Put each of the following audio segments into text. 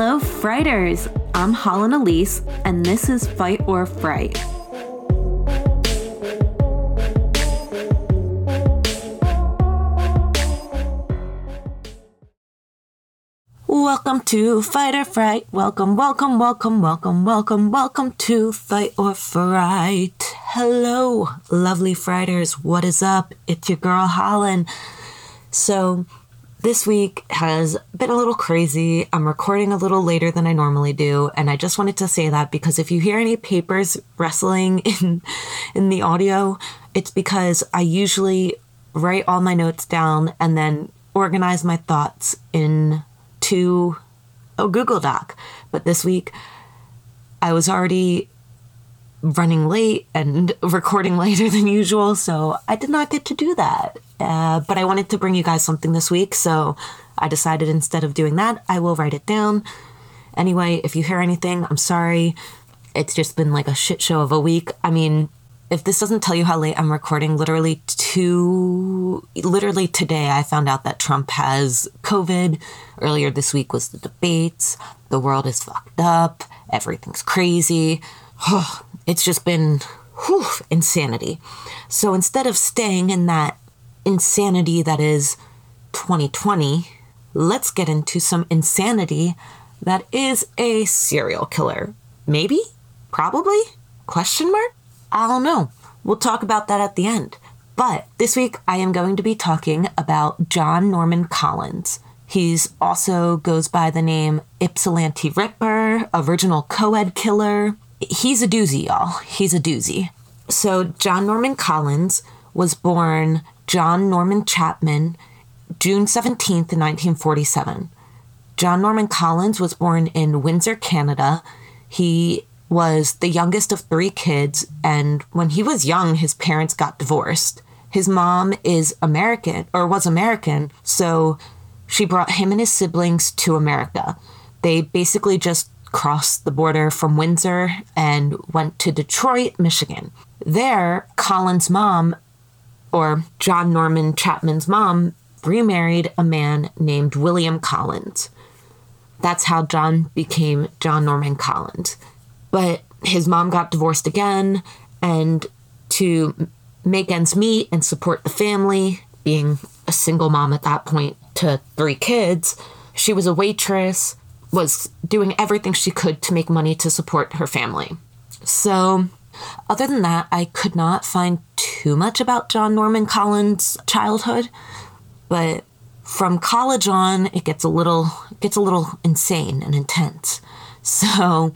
Hello, Frighters! I'm Holland Elise, and this is Fight or Fright. Welcome to Fight or Fright. Welcome, welcome, welcome, welcome, welcome, welcome to Fight or Fright. Hello, lovely Frighters. What is up? It's your girl Holland. So, this week has been a little crazy. I'm recording a little later than I normally do, and I just wanted to say that because if you hear any papers rustling in in the audio, it's because I usually write all my notes down and then organize my thoughts in to a Google Doc. But this week, I was already running late and recording later than usual, so I did not get to do that. Uh, but I wanted to bring you guys something this week, so I decided instead of doing that, I will write it down. Anyway, if you hear anything, I'm sorry. It's just been like a shit show of a week. I mean, if this doesn't tell you how late I'm recording, literally two, literally today, I found out that Trump has COVID. Earlier this week was the debates. The world is fucked up. Everything's crazy. it's just been whew, insanity. So instead of staying in that insanity that is 2020, let's get into some insanity that is a serial killer. Maybe? Probably? Question mark? I don't know. We'll talk about that at the end. But this week I am going to be talking about John Norman Collins. He's also goes by the name Ypsilanti Ripper, original co-ed killer. He's a doozy, y'all. He's a doozy. So John Norman Collins was born John Norman Chapman June 17th, 1947. John Norman Collins was born in Windsor, Canada. He was the youngest of three kids, and when he was young, his parents got divorced. His mom is American, or was American, so she brought him and his siblings to America. They basically just crossed the border from Windsor and went to Detroit, Michigan. There, Collins' mom, or John Norman Chapman's mom, remarried a man named William Collins. That's how John became John Norman Collins. But his mom got divorced again, and to make ends meet and support the family, being a single mom at that point to three kids, she was a waitress, was doing everything she could to make money to support her family. So, other than that, I could not find too much about John Norman Collins' childhood, but from college on, it gets a little it gets a little insane and intense. So,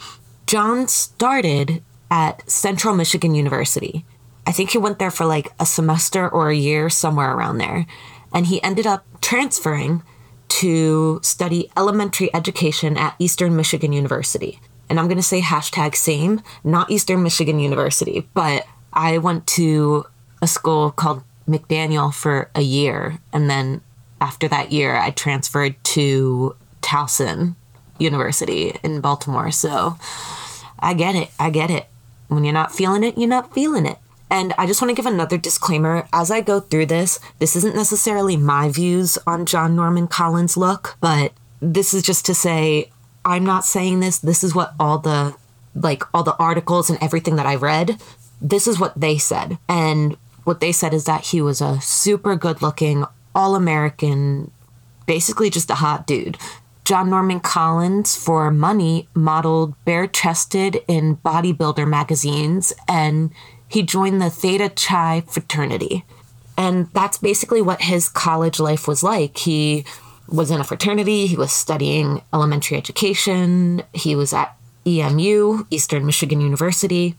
John started at Central Michigan University. I think he went there for like a semester or a year, somewhere around there. And he ended up transferring to study elementary education at Eastern Michigan University. And I'm going to say hashtag same, not Eastern Michigan University, but I went to a school called McDaniel for a year. And then after that year, I transferred to Towson University in Baltimore. So I get it. I get it. When you're not feeling it, you're not feeling it. And I just want to give another disclaimer. As I go through this, this isn't necessarily my views on John Norman Collins' look, but this is just to say I'm not saying this. This is what all the like all the articles and everything that I read, this is what they said. And what they said is that he was a super good looking, all American, basically just a hot dude. John Norman Collins, for money, modeled bare chested in bodybuilder magazines, and he joined the Theta Chi fraternity. And that's basically what his college life was like. He was in a fraternity, he was studying elementary education, he was at EMU, Eastern Michigan University.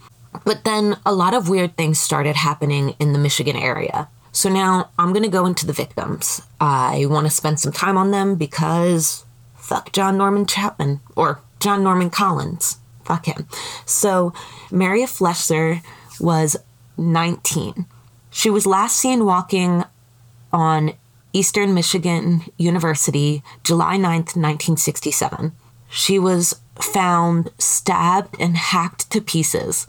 But then a lot of weird things started happening in the Michigan area. So now I'm going to go into the victims. I want to spend some time on them because fuck John Norman Chapman or John Norman Collins. Fuck him. So Maria Fleszar was 19. She was last seen walking on Eastern Michigan University July 9th, 1967. She was found stabbed and hacked to pieces.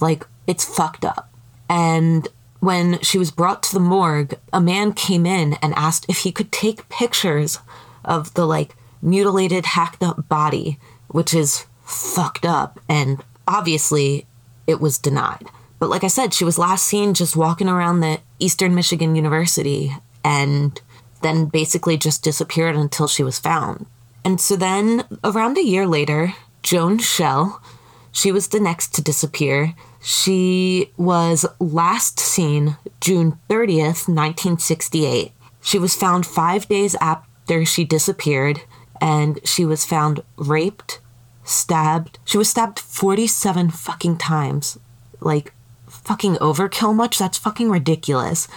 Like, it's fucked up. And when she was brought to the morgue, a man came in and asked if he could take pictures of the like mutilated, hacked up body, which is fucked up. And obviously, it was denied. But like I said, she was last seen just walking around the Eastern Michigan University and then basically just disappeared until she was found. And so then, around a year later, Joan Schell, she was the next to disappear. She was last seen June 30th, 1968. She was found five days after she disappeared, and she was found raped, stabbed. She was stabbed 47 fucking times. Like, fucking overkill much? That's fucking ridiculous.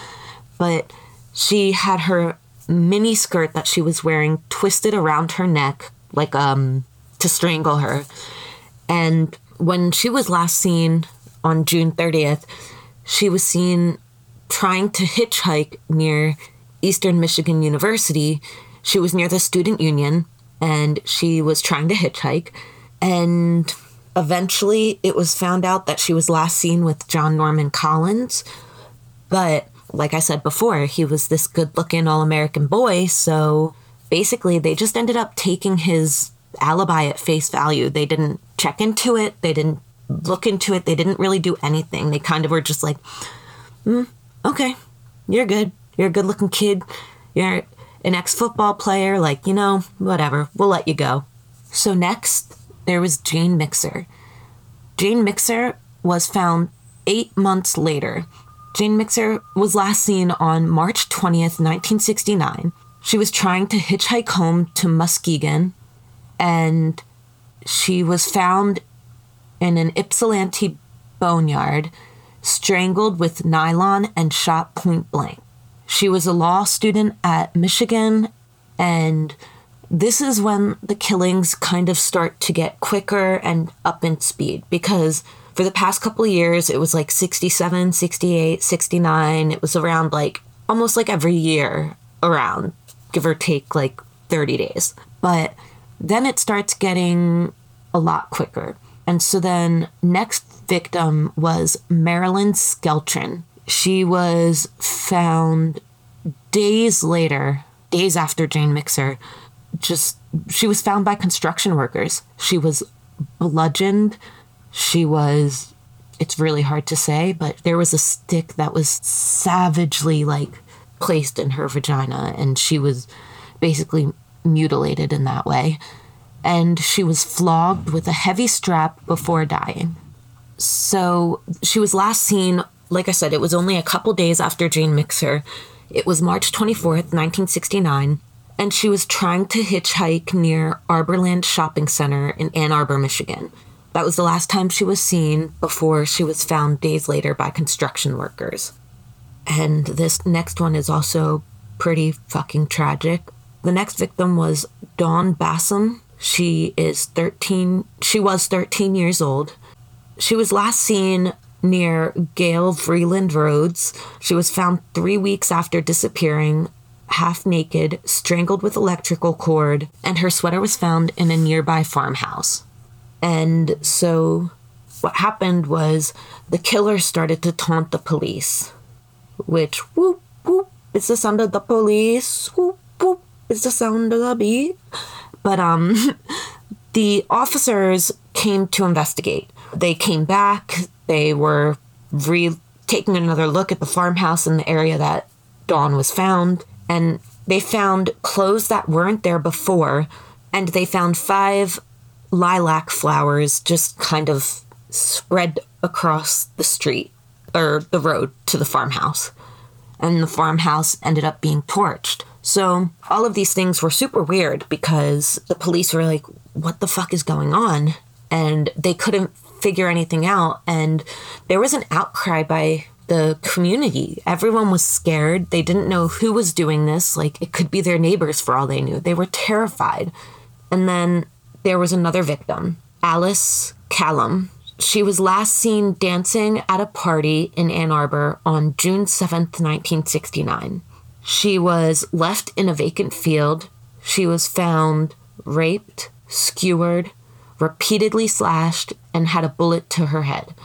But she had her mini skirt that she was wearing twisted around her neck, like um to strangle her. And when she was last seen on June 30th, she was seen trying to hitchhike near Eastern Michigan University. She was near the student union and she was trying to hitchhike. And eventually it was found out that she was last seen with John Norman Collins. But like I said before, he was this good looking all American boy. So basically, they just ended up taking his alibi at face value. They didn't check into it, they didn't look into it, they didn't really do anything. They kind of were just like, mm, okay, you're good. You're a good looking kid. You're an ex football player. Like, you know, whatever. We'll let you go. So, next, there was Jane Mixer. Jane Mixer was found eight months later Jane Mixer was last seen on March 20th, 1969. She was trying to hitchhike home to Muskegon, and she was found in an Ypsilanti boneyard, strangled with nylon and shot point blank. She was a law student at Michigan, and this is when the killings kind of start to get quicker and up in speed because for the past couple years, it was like 67, 68, 69. It was around like almost like every year around, give or take like 30 days. But then it starts getting a lot quicker. And so then next victim was Maralynn Skelton. She was found days later, days after Jane Mixer. Just she was found by construction workers. She was bludgeoned she was it's really hard to say, but there was a stick that was savagely like placed in her vagina and she was basically mutilated in that way. And she was flogged with a heavy strap before dying. So she was last seen, like I said, it was only a couple days after Jane Mixer. It was March 24th, 1969, and she was trying to hitchhike near Arborland Shopping Center in Ann Arbor, Michigan. That was the last time she was seen before she was found days later by construction workers. And this next one is also pretty fucking tragic. The next victim was Dawn Basom. She is 13, she was 13 years old. She was last seen near Gale Vreeland Roads. She was found three weeks after disappearing, half naked, strangled with electrical cord, and her sweater was found in a nearby farmhouse. And so what happened was the killer started to taunt the police, which whoop whoop it's the sound of the police, whoop whoop it's the sound of the beat. But um the officers came to investigate. They came back, they were re taking another look at the farmhouse in the area that Dawn was found, and they found clothes that weren't there before, and they found five lilac flowers just kind of spread across the street or the road to the farmhouse. And the farmhouse ended up being torched. So all of these things were super weird because the police were like, what the fuck is going on? And they couldn't figure anything out. And there was an outcry by the community. Everyone was scared. They didn't know who was doing this. Like, it could be their neighbors for all they knew. They were terrified. And then there was another victim, Alice Kalom. She was last seen dancing at a party in Ann Arbor on June 7th, 1969. She was left in a vacant field. She was found raped, skewered, repeatedly slashed, and had a bullet to her head.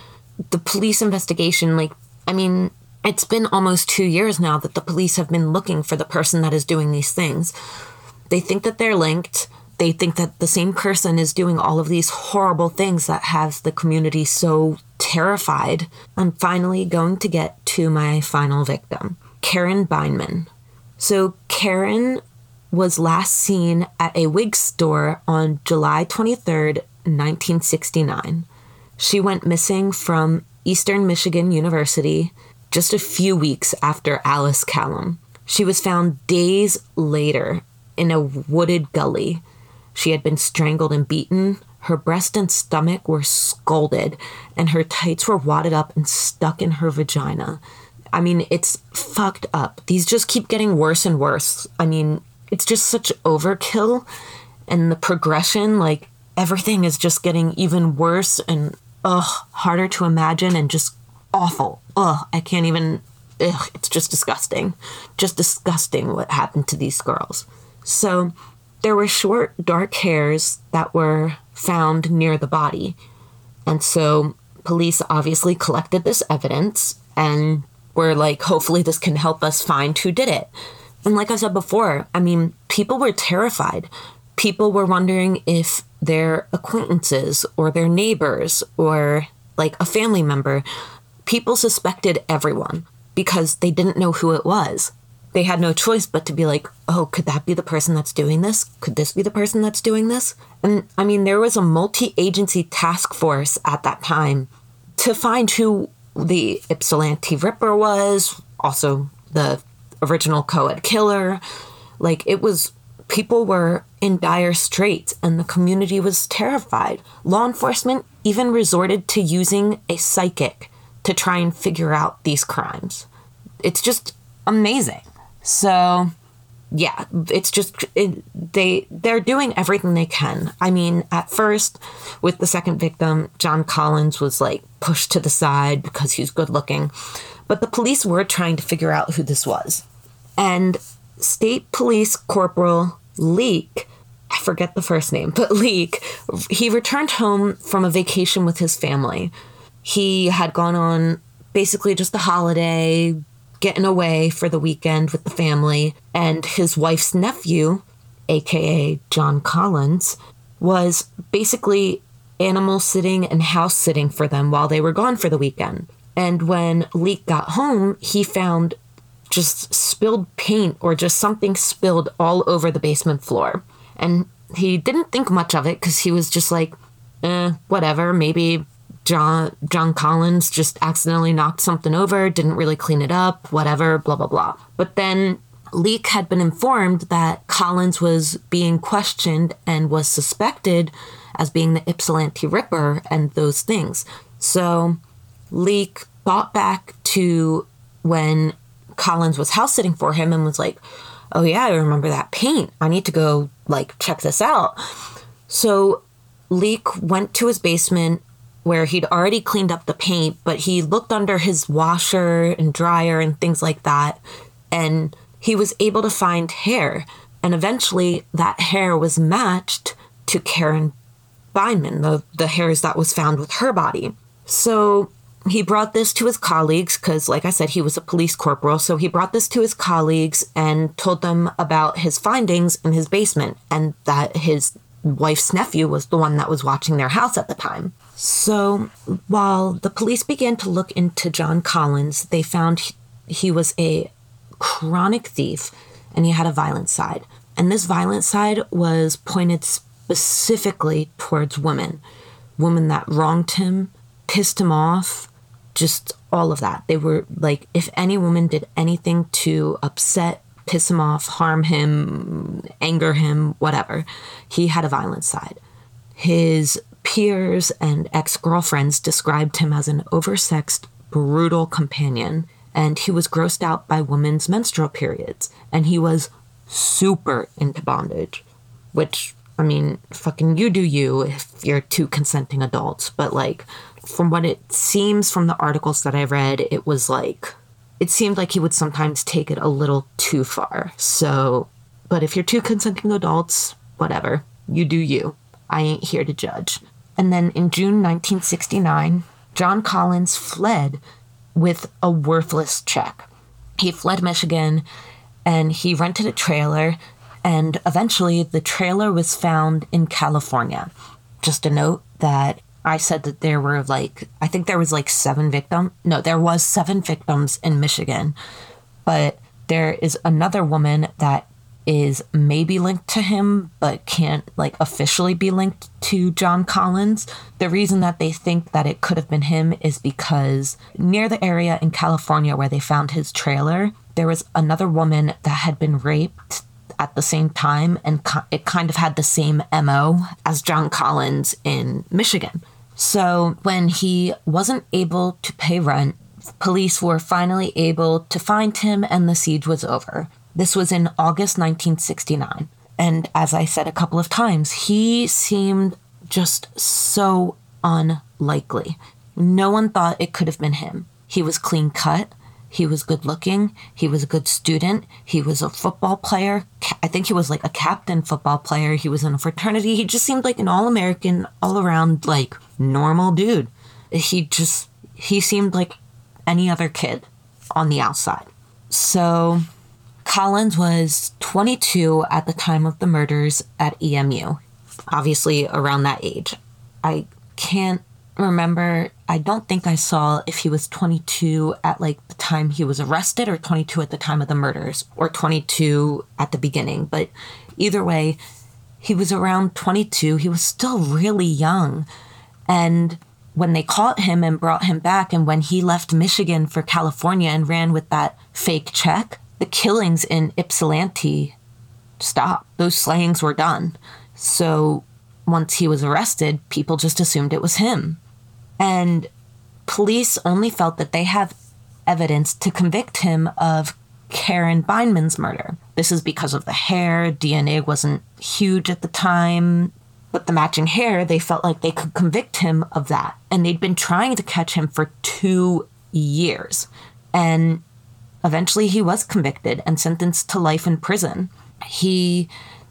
The police investigation, like, I mean, it's been almost two years now that the police have been looking for the person that is doing these things. They think that they're linked they think that the same person is doing all of these horrible things that has the community so terrified. I'm finally going to get to my final victim, Karen Beineman. So, Karen was last seen at a wig store on July 23rd, 1969. She went missing from Eastern Michigan University just a few weeks after Alice Kalom. She was found days later in a wooded gully. She had been strangled and beaten. Her breast and stomach were scalded, and her tights were wadded up and stuck in her vagina. I mean, it's fucked up. These just keep getting worse and worse. I mean, it's just such overkill and the progression like everything is just getting even worse and ugh harder to imagine and just awful ugh i can't even ugh it's just disgusting just disgusting what happened to these girls so there were short dark hairs that were found near the body and so police obviously collected this evidence and were like hopefully this can help us find who did it and like I said before, I mean, people were terrified. People were wondering if their acquaintances or their neighbors or like a family member, people suspected everyone because they didn't know who it was. They had no choice but to be like, oh, could that be the person that's doing this? Could this be the person that's doing this? And I mean, there was a multi agency task force at that time to find who the Ypsilanti Ripper was, also the original co-ed killer. Like it was people were in dire straits and the community was terrified. Law enforcement even resorted to using a psychic to try and figure out these crimes. It's just amazing. So, yeah, it's just it, they they're doing everything they can. I mean, at first with the second victim, John Collins was like pushed to the side because he's good looking. But the police were trying to figure out who this was. And State Police Corporal Leik, I forget the first name, but Leik, he returned home from a vacation with his family. He had gone on basically just a holiday, getting away for the weekend with the family, and his wife's nephew, aka John Collins, was basically animal sitting and house sitting for them while they were gone for the weekend. And when Leik got home, he found just spilled paint or just something spilled all over the basement floor. And he didn't think much of it because he was just like, eh, whatever, maybe John John Collins just accidentally knocked something over, didn't really clean it up, whatever, blah blah blah. But then Leik had been informed that Collins was being questioned and was suspected as being the Ypsilanti Ripper and those things. So Leik thought back to when Collins was house sitting for him and was like, "Oh yeah, I remember that paint. I need to go like check this out." So Leik went to his basement where he'd already cleaned up the paint, but he looked under his washer and dryer and things like that, and he was able to find hair. And eventually, that hair was matched to Karen Beineman, the, the hairs that was found with her body. So he brought this to his colleagues because, like I said, he was a police corporal. So he brought this to his colleagues and told them about his findings in his basement and that his wife's nephew was the one that was watching their house at the time. So while the police began to look into John Collins, they found he was a chronic thief and he had a violent side. And this violent side was pointed specifically towards women women that wronged him, pissed him off, just all of that. They were like, if any woman did anything to upset, piss him off, harm him, anger him, whatever, he had a violent side. His peers and ex girlfriends described him as an oversexed, brutal companion, and he was grossed out by women's menstrual periods, and he was super into bondage, which, I mean, fucking you do you if you're two consenting adults, but like, from what it seems from the articles that I read, it was like it seemed like he would sometimes take it a little too far. So, but if you're two consenting adults, whatever, you do you. I ain't here to judge. And then in June 1969, John Collins fled with a worthless check. He fled Michigan and he rented a trailer And eventually, the trailer was found in California. Just a note that I said that there were like, I think there was like seven victims. No, there was seven victims in Michigan. But there is another woman that is maybe linked to him, but can't like officially be linked to John Collins. The reason that they think that it could have been him is because near the area in California where they found his trailer, there was another woman that had been raped at the same time, and it kind of had the same MO as John Collins in Michigan. So when he wasn't able to pay rent, police were finally able to find him and the siege was over. This was in August 1969. And as I said a couple of times, he seemed just so unlikely. No one thought it could have been him. He was clean cut. He was good looking. He was a good student. He was a football player. I think he was like a captain football player. He was in a fraternity. He just seemed like an all American, all around, like normal dude. He just, he seemed like any other kid on the outside. So Collins was 22 at the time of the murders at EMU, obviously around that age. I can't remember, I don't think I saw if he was 22 at like the time he was arrested or 22 at the time of the murders or 22 at the beginning, but either way, he was around 22. He was still really young. And when they caught him and brought him back, and when he left Michigan for California and ran with that fake check, the killings in Ypsilanti stopped. Those slayings were done. So once he was arrested, people just assumed it was him. And police only felt that they have evidence to convict him of Karen Beineman's murder. This is because of the hair. DNA wasn't huge at the time. But the matching hair, they felt like they could convict him of that. And they'd been trying to catch him for two years. And Eventually, he was convicted and sentenced to life in prison. He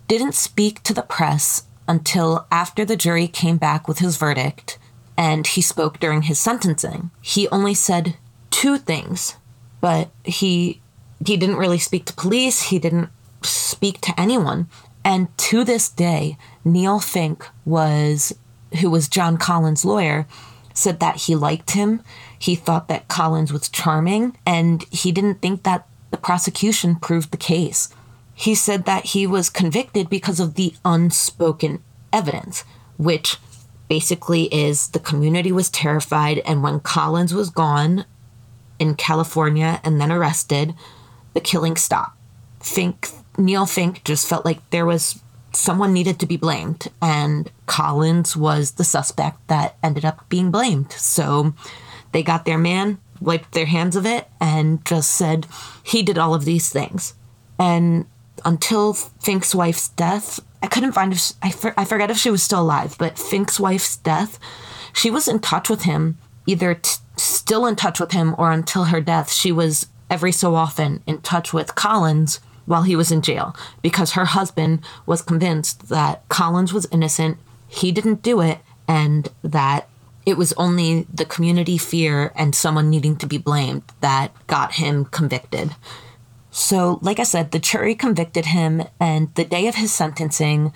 didn't speak to the press until after the jury came back with his verdict, and he spoke during his sentencing. He only said two things, but he he didn't really speak to police, he didn't speak to anyone. And to this day, Neil Fink was who was John Collins' lawyer, said that he liked him. He thought that Collins was charming, and he didn't think that the prosecution proved the case. He said that he was convicted because of the unspoken evidence, which basically is the community was terrified, and when Collins was gone in California and then arrested, the killing stopped. Fink Neil Fink just felt like there was someone needed to be blamed, and Collins was the suspect that ended up being blamed. So they got their man, wiped their hands of it, and just said he did all of these things. And until Fink's wife's death, I couldn't find if I, for, I forget if she was still alive, but Fink's wife's death, she was in touch with him, either t- still in touch with him or until her death, she was every so often in touch with Collins while he was in jail because her husband was convinced that Collins was innocent, he didn't do it, and that it was only the community fear and someone needing to be blamed that got him convicted. So, like I said, the jury convicted him, and the day of his sentencing,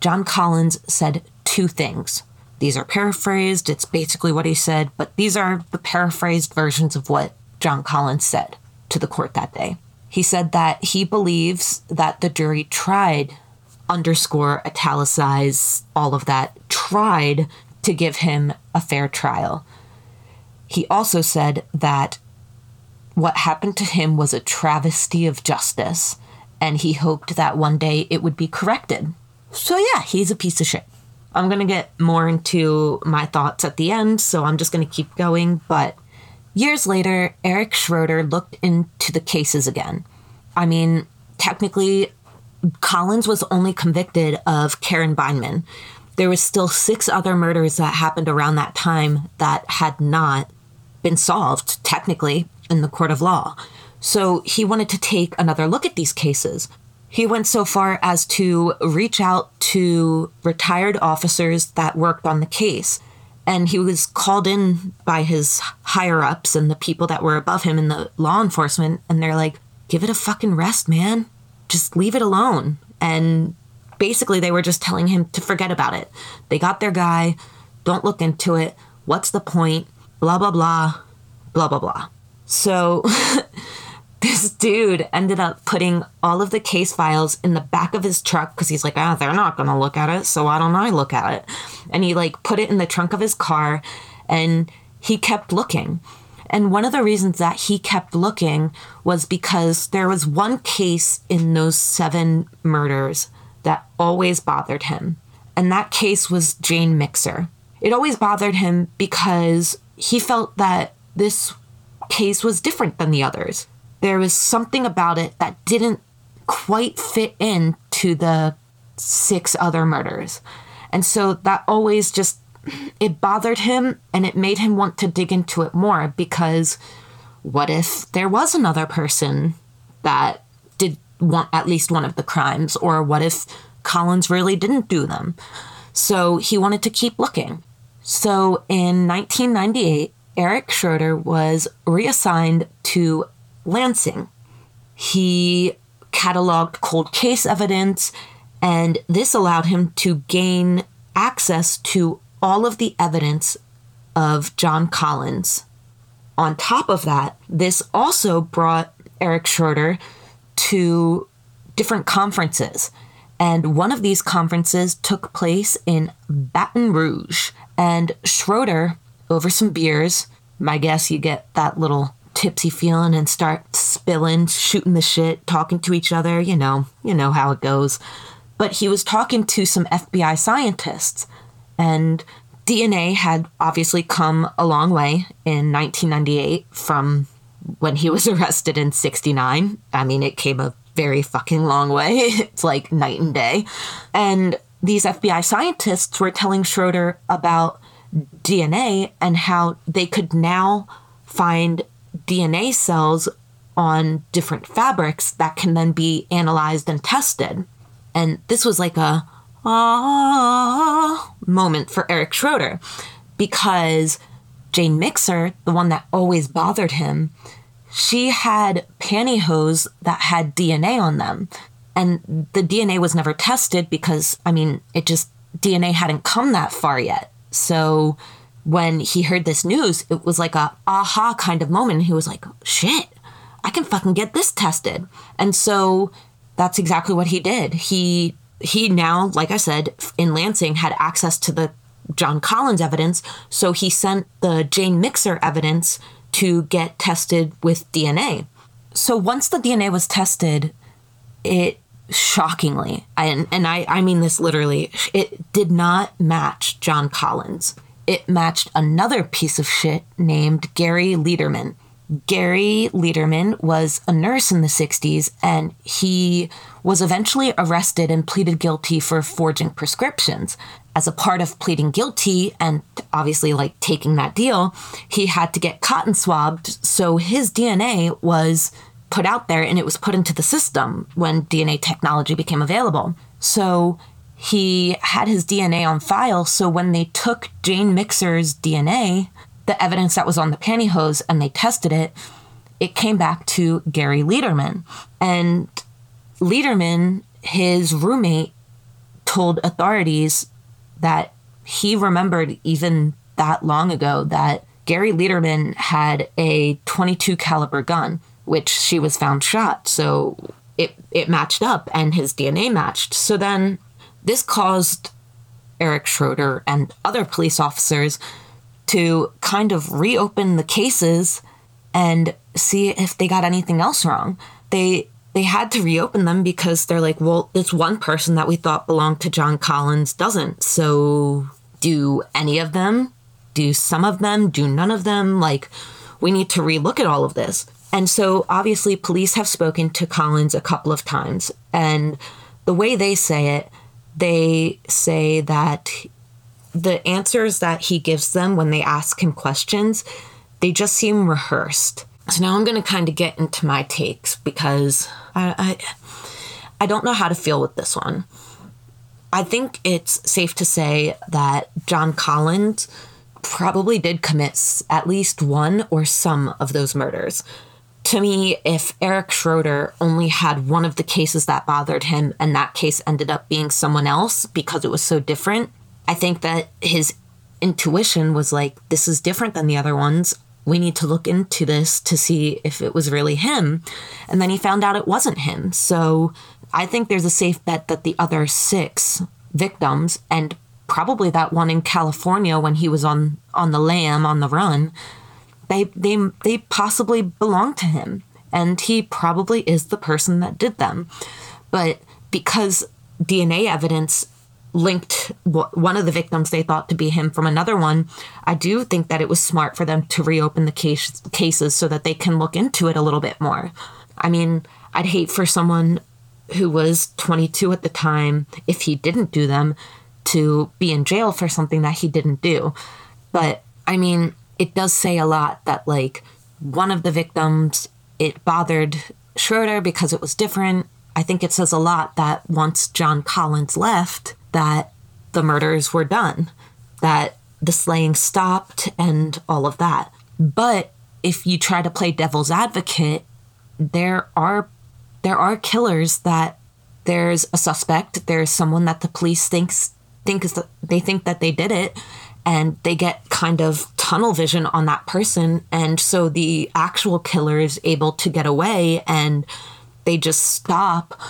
John Collins said two things. These are paraphrased, it's basically what he said, but these are the paraphrased versions of what John Collins said to the court that day. He said that he believes that the jury tried, underscore, italicize, all of that, tried to give him a fair trial. He also said that what happened to him was a travesty of justice, and he hoped that one day it would be corrected. So, yeah, he's a piece of shit. I'm going to get more into my thoughts at the end, so I'm just going to keep going, but Years later, Eric Schroeder looked into the cases again. I mean, technically, Collins was only convicted of Karen Beineman. There was still six other murders that happened around that time that had not been solved, technically, in the court of law. So he wanted to take another look at these cases. He went so far as to reach out to retired officers that worked on the case and he was called in by his higher ups and the people that were above him in the law enforcement and they're like give it a fucking rest man just leave it alone And basically, they were just telling him to forget about it. They got their guy, don't look into it. What's the point? Blah, blah, blah, blah, blah, blah. So this dude ended up putting all of the case files in the back of his truck because he's like, ah, they're not going to look at it. So why don't I look at it? And he like put it in the trunk of his car and he kept looking. And one of the reasons that he kept looking was because there was one case in those seven murders that always bothered him. And that case was Jane Mixer. It always bothered him because he felt that this case was different than the others. There was something about it that didn't quite fit in to the six other murders. And so that always just it bothered him and it made him want to dig into it more because what if there was another person that want at least one of the crimes or what if Collins really didn't do them? So he wanted to keep looking. So in 1998, Eric Schroeder was reassigned to Lansing. He cataloged cold case evidence, and this allowed him to gain access to all of the evidence of John Collins. On top of that, this also brought Eric Schroeder to different conferences. And one of these conferences took place in Baton Rouge. And Schroeder, over some beers, my guess you get that little tipsy feeling and start spilling, shooting the shit, talking to each other, you know, you know how it goes. But he was talking to some FBI scientists and DNA had obviously come a long way in 1998 from when he was arrested in 69. I mean, it came a very fucking long way. it's like night and day. And these FBI scientists were telling Schroeder about DNA and how they could now find DNA cells on different fabrics that can then be analyzed and tested. And this was like a ah moment for Eric Schroeder because Jane Mixer, the one that always bothered him, she had pantyhose that had DNA on them. And the DNA was never tested because, I mean, it just, DNA hadn't come that far yet. So when he heard this news, it was like a aha kind of moment. He was like, shit, I can fucking get this tested. And so that's exactly what he did. He he now, like I said, in Lansing had access to the John Collins evidence, so he sent the Jane Mixer evidence to get tested with DNA. So once the DNA was tested, it shockingly, and, and I, I mean this literally, it did not match John Collins. It matched another piece of shit named Gary Leiterman. Gary Leiterman was a nurse in the 60s and he was eventually arrested and pleaded guilty for forging prescriptions. As a part of pleading guilty and obviously like taking that deal, he had to get cotton swabbed. So his DNA was put out there and it was put into the system when DNA technology became available. So he had his DNA on file. So when they took Jane Mixer's DNA, the evidence that was on the pantyhose and they tested it, it came back to Gary Leiterman. And Leiterman, his roommate, told authorities that he remembered even that long ago that Gary Leiterman had a 22 caliber gun, which she was found shot. So it it matched up and his DNA matched. So then this caused Eric Schroeder and other police officers to kind of reopen the cases and see if they got anything else wrong. They they had to reopen them because they're like, well, this one person that we thought belonged to John Collins doesn't. So do any of them? Do some of them? Do none of them? Like, we need to relook at all of this. And so obviously, police have spoken to Collins a couple of times. And the way they say it, they say that the answers that he gives them when they ask him questions, they just seem rehearsed. So now I'm going to kind of get into my takes because I, I, don't know how to feel with this one. I think it's safe to say that John Collins probably did commit at least one or some of those murders. to me, if Eric Schroeder only had one of the cases that bothered him and that case ended up being someone else because it was so different, I think that his intuition was like, this is different than the other ones. We need to look into this to see if it was really him. And then he found out it wasn't him. So I think there's a safe bet that the other six victims, and probably that one in California when he was on, on the lam, on the run, they, they, they possibly belong to him. And he probably is the person that did them. But because DNA evidence linked one of the victims they thought to be him from another one, I do think that it was smart for them to reopen the case, cases so that they can look into it a little bit more. I mean, I'd hate for someone who was 22 at the time, if he didn't do them, to be in jail for something that he didn't do. But I mean, it does say a lot that, like, one of the victims, it bothered Schroeder because it was different. I think it says a lot that once John Collins left, that the murders were done, that the slaying stopped, and all of that. But if you try to play devil's advocate, there are there are killers that there's a suspect, there's someone that the police thinks thinks that they think that they did it, and they get kind of tunnel vision on that person, and so the actual killer is able to get away, and they just stop,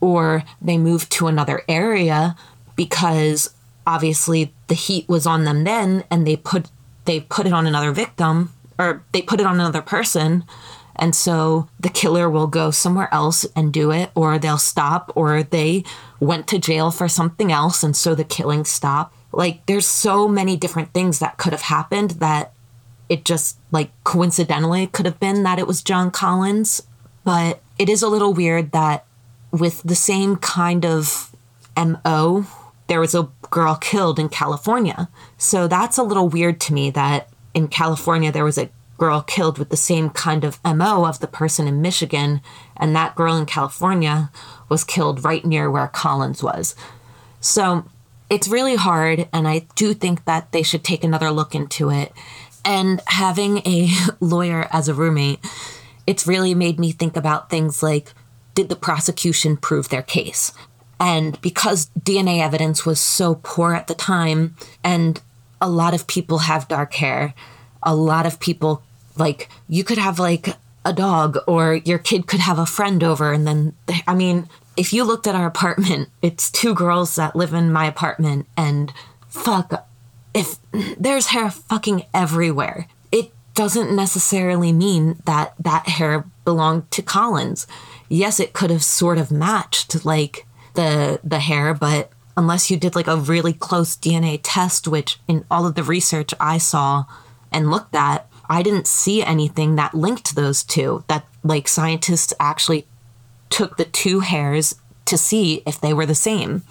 or they move to another area because obviously the heat was on them then and they put they put it on another victim or they put it on another person. And so the killer will go somewhere else and do it or they'll stop or they went to jail for something else and so the killing stopped. Like there's so many different things that could have happened that it just like coincidentally could have been that it was John Collins. But it is a little weird that with the same kind of MO there was a girl killed in California. So that's a little weird to me that in California there was a girl killed with the same kind of MO of the person in Michigan, and that girl in California was killed right near where Collins was. So it's really hard, and I do think that they should take another look into it. And having a lawyer as a roommate, it's really made me think about things like did the prosecution prove their case? And because DNA evidence was so poor at the time, and a lot of people have dark hair, a lot of people, like, you could have like a dog or your kid could have a friend over. And then, I mean, if you looked at our apartment, it's two girls that live in my apartment, and fuck, if there's hair fucking everywhere, it doesn't necessarily mean that that hair belonged to Collins. Yes, it could have sort of matched, like, the the hair, but unless you did like a really close DNA test, which in all of the research I saw and looked at, I didn't see anything that linked those two. That like scientists actually took the two hairs to see if they were the same.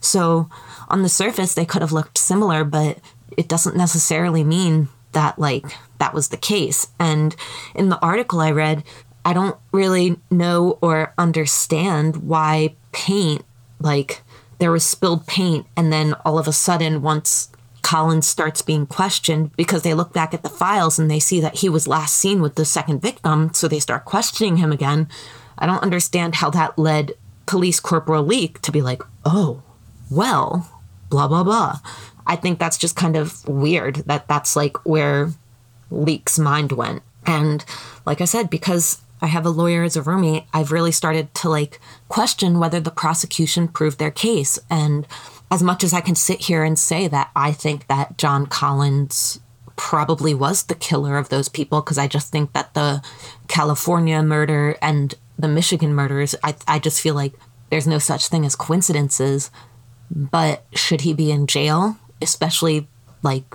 So on the surface, they could have looked similar, but it doesn't necessarily mean that like that was the case. And in the article I read, I don't really know or understand why paint like there was spilled paint and then all of a sudden once Collins starts being questioned because they look back at the files and they see that he was last seen with the second victim, so they start questioning him again. I don't understand how that led Police Corporal Leik to be like, oh, well, blah, blah, blah. I think that's just kind of weird that that's like where Leik's mind went. And like I said, because I have a lawyer as a roommate, I've really started to like question whether the prosecution proved their case. And as much as I can sit here and say that I think that John Collins probably was the killer of those people, because I just think that the California murder and the Michigan murders, I, I just feel like there's no such thing as coincidences. But should he be in jail, especially like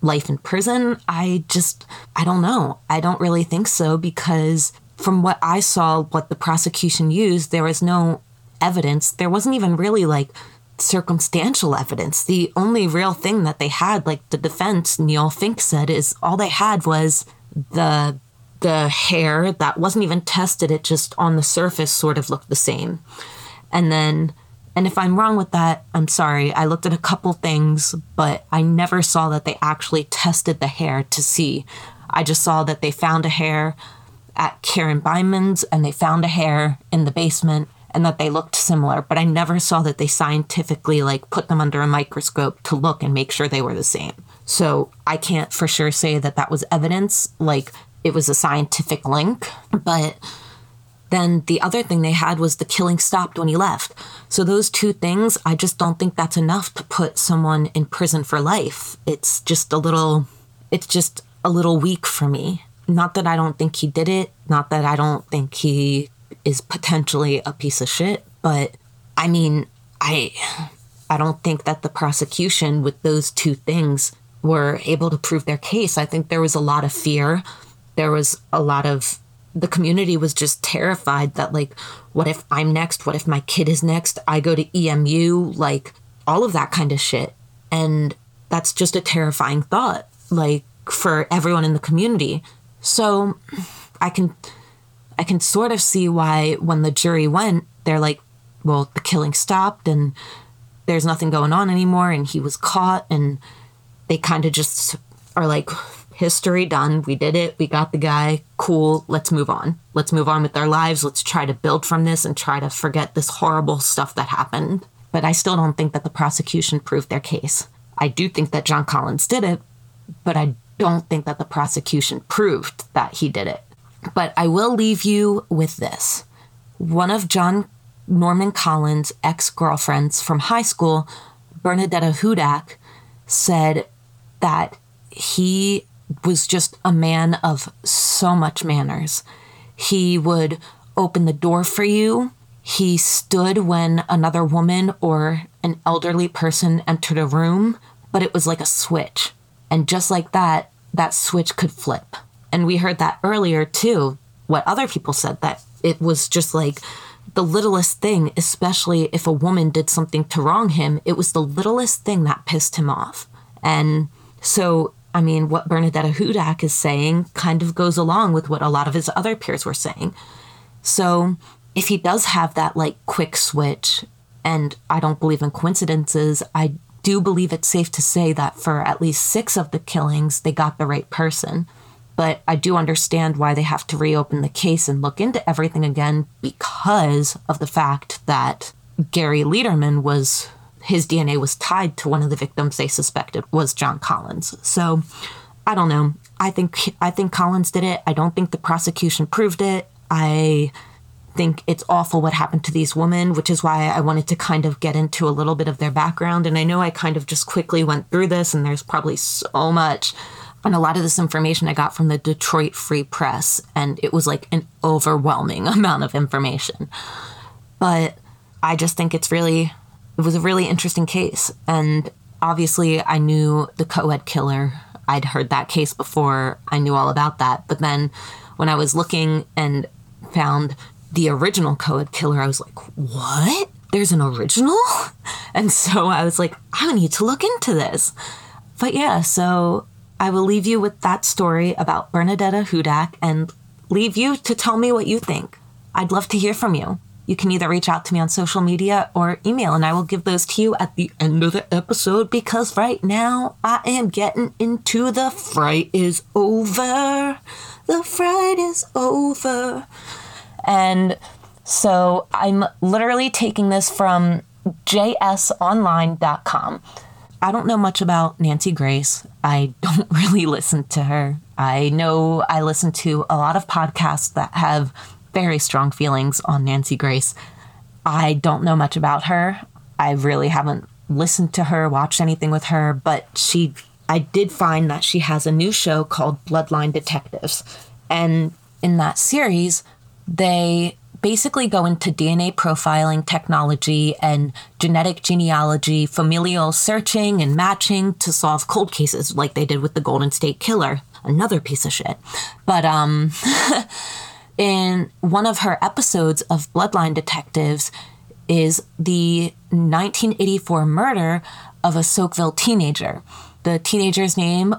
life in prison? I just, I don't know. I don't really think so because from what I saw, what the prosecution used, there was no evidence. There wasn't even really like circumstantial evidence. The only real thing that they had, like the defense, Neil Fink said, is all they had was the the hair that wasn't even tested. It just on the surface sort of looked the same. And then and if I'm wrong with that, I'm sorry. I looked at a couple things, but I never saw that they actually tested the hair to see. I just saw that they found a hair at Karen Beineman's and they found a hair in the basement and that they looked similar, but I never saw that they scientifically like put them under a microscope to look and make sure they were the same. So I can't for sure say that that was evidence, like it was a scientific link, but then the other thing they had was the killing stopped when he left. So those two things, I just don't think that's enough to put someone in prison for life. It's just a little it's just a little weak for me. Not that I don't think he did it, not that I don't think he is potentially a piece of shit, but I mean, I I don't think that the prosecution with those two things were able to prove their case. I think there was a lot of fear. There was a lot of the community was just terrified that like what if I'm next? What if my kid is next? I go to EMU, like all of that kind of shit. And that's just a terrifying thought like for everyone in the community. So I can I can sort of see why when the jury went, they're like, well, the killing stopped and there's nothing going on anymore and he was caught and they kind of just are like history done. We did it. We got the guy. Cool. Let's move on. Let's move on with our lives. Let's try to build from this and try to forget this horrible stuff that happened. But I still don't think that the prosecution proved their case. I do think that John Collins did it, but I don't think that the prosecution proved that he did it. But I will leave you with this. One of John Norman Collins' ex girlfriends from high school, Bernadetta Hudak, said that he was just a man of so much manners. He would open the door for you. He stood when another woman or an elderly person entered a room, but it was like a switch. And just like that, that switch could flip. And we heard that earlier too, what other people said that it was just like the littlest thing, especially if a woman did something to wrong him, it was the littlest thing that pissed him off. And so, I mean, what Bernadetta Hudak is saying kind of goes along with what a lot of his other peers were saying. So, if he does have that like quick switch, and I don't believe in coincidences, I do believe it's safe to say that for at least six of the killings, they got the right person. But I do understand why they have to reopen the case and look into everything again because of the fact that Gary Leiterman was, his DNA was tied to one of the victims they suspected was John Collins. So I don't know. I think I think Collins did it. I don't think the prosecution proved it. I think it's awful what happened to these women, which is why I wanted to kind of get into a little bit of their background. And I know I kind of just quickly went through this, and there's probably so much. And a lot of this information I got from the Detroit Free Press, and it was like an overwhelming amount of information. But I just think it's really, it was a really interesting case. And obviously, I knew the co ed killer. I'd heard that case before, I knew all about that. But then when I was looking and found the original co-ed killer, I was like, what? There's an original? And so I was like, I need to look into this. But yeah, so I will leave you with that story about Bernadetta Hudak and leave you to tell me what you think. I'd love to hear from you. You can either reach out to me on social media or email, and I will give those to you at the end of the episode because right now I am getting into the fright is over. The fright is over. And so I'm literally taking this from jsonline.com. I don't know much about Nancy Grace. I don't really listen to her. I know I listen to a lot of podcasts that have very strong feelings on Nancy Grace. I don't know much about her. I really haven't listened to her, watched anything with her, but she I did find that she has a new show called Bloodline Detectives. And in that series, they basically go into DNA profiling technology and genetic genealogy, familial searching and matching to solve cold cases like they did with the Golden State Killer. Another piece of shit. But um in one of her episodes of Bloodline Detectives is the 1984 murder of a Saukville teenager. The teenager's name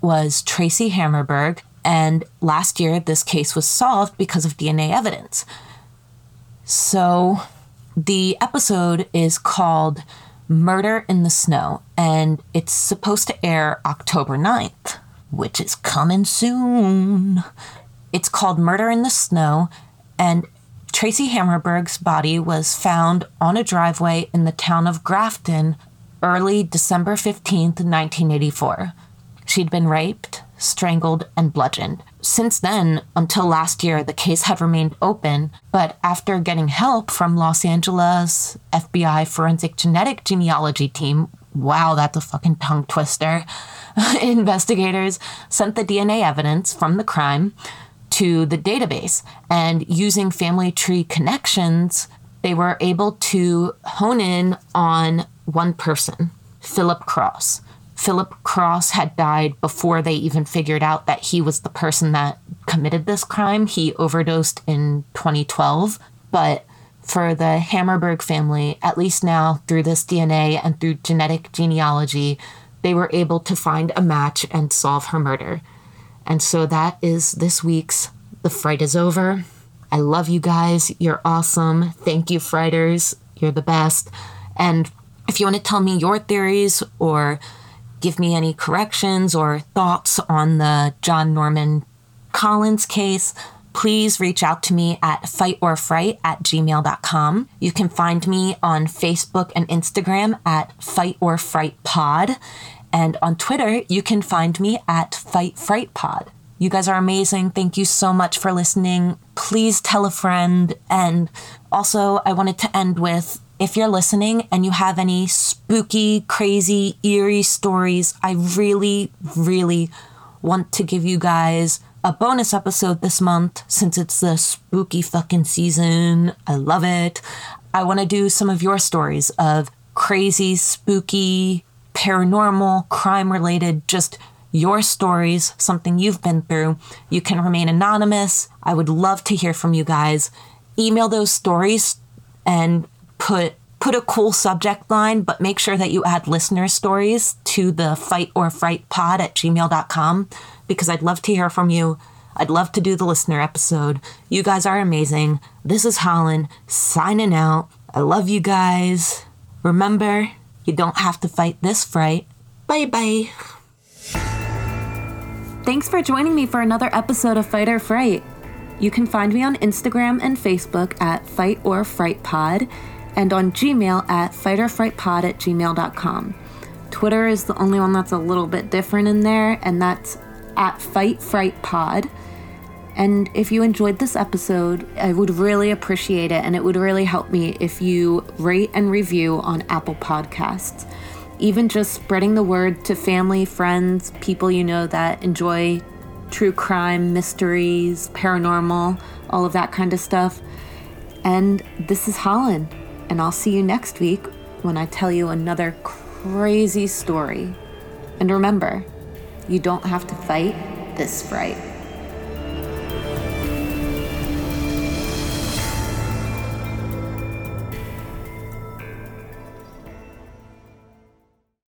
was Tracy Hammerberg, and last year, this case was solved because of DNA evidence. So the episode is called Murder in the Snow, and it's supposed to air October 9th, which is coming soon. It's called Murder in the Snow, and Tracy Hammerberg's body was found on a driveway in the town of Grafton early December 15th, 1984. She'd been raped, strangled, and bludgeoned. Since then, until last year, the case had remained open, but after getting help from Los Angeles FBI forensic genetic genealogy team, wow, that's a fucking tongue twister, investigators sent the DNA evidence from the crime to the database. And using family tree connections, they were able to hone in on one person, Philip Cross. Philip Cross had died before they even figured out that he was the person that committed this crime. He overdosed in 2012. But for the Hammerberg family, at least now through this DNA and through genetic genealogy, they were able to find a match and solve her murder. And so that is this week's The Fright is Over. I love you guys. You're awesome. Thank you, Frighters. You're the best. And if you want to tell me your theories or give me any corrections or thoughts on the John Norman Collins case, please reach out to me at fightorfright at gmail.com. You can find me on Facebook and Instagram at Fight or Fright Pod. And on Twitter, you can find me at Fight Fright Pod. You guys are amazing. Thank you so much for listening. Please tell a friend. And also, I wanted to end with if you're listening and you have any spooky, crazy, eerie stories, I really, really want to give you guys a bonus episode this month since it's the spooky fucking season. I love it. I want to do some of your stories of crazy, spooky, paranormal, crime related, just your stories, something you've been through. You can remain anonymous. I would love to hear from you guys. Email those stories and put put a cool subject line, but make sure that you add listener stories to the fight or fright pod at gmail.com because I'd love to hear from you. I'd love to do the listener episode. You guys are amazing. This is Holland signing out. I love you guys. Remember, you don't have to fight this fright. Bye bye. Thanks for joining me for another episode of Fight or Fright. You can find me on Instagram and Facebook at Fight or Fright Pod and on Gmail at fightorfrightpod at gmail.com. Twitter is the only one that's a little bit different in there, and that's at Fight Fright Pod. And if you enjoyed this episode, I would really appreciate it, and it would really help me if you rate and review on Apple Podcasts. Even just spreading the word to family, friends, people you know that enjoy true crime, mysteries, paranormal, all of that kind of stuff. And this is Holland, and I'll see you next week when I tell you another crazy story. And remember, you don't have to fight this fright.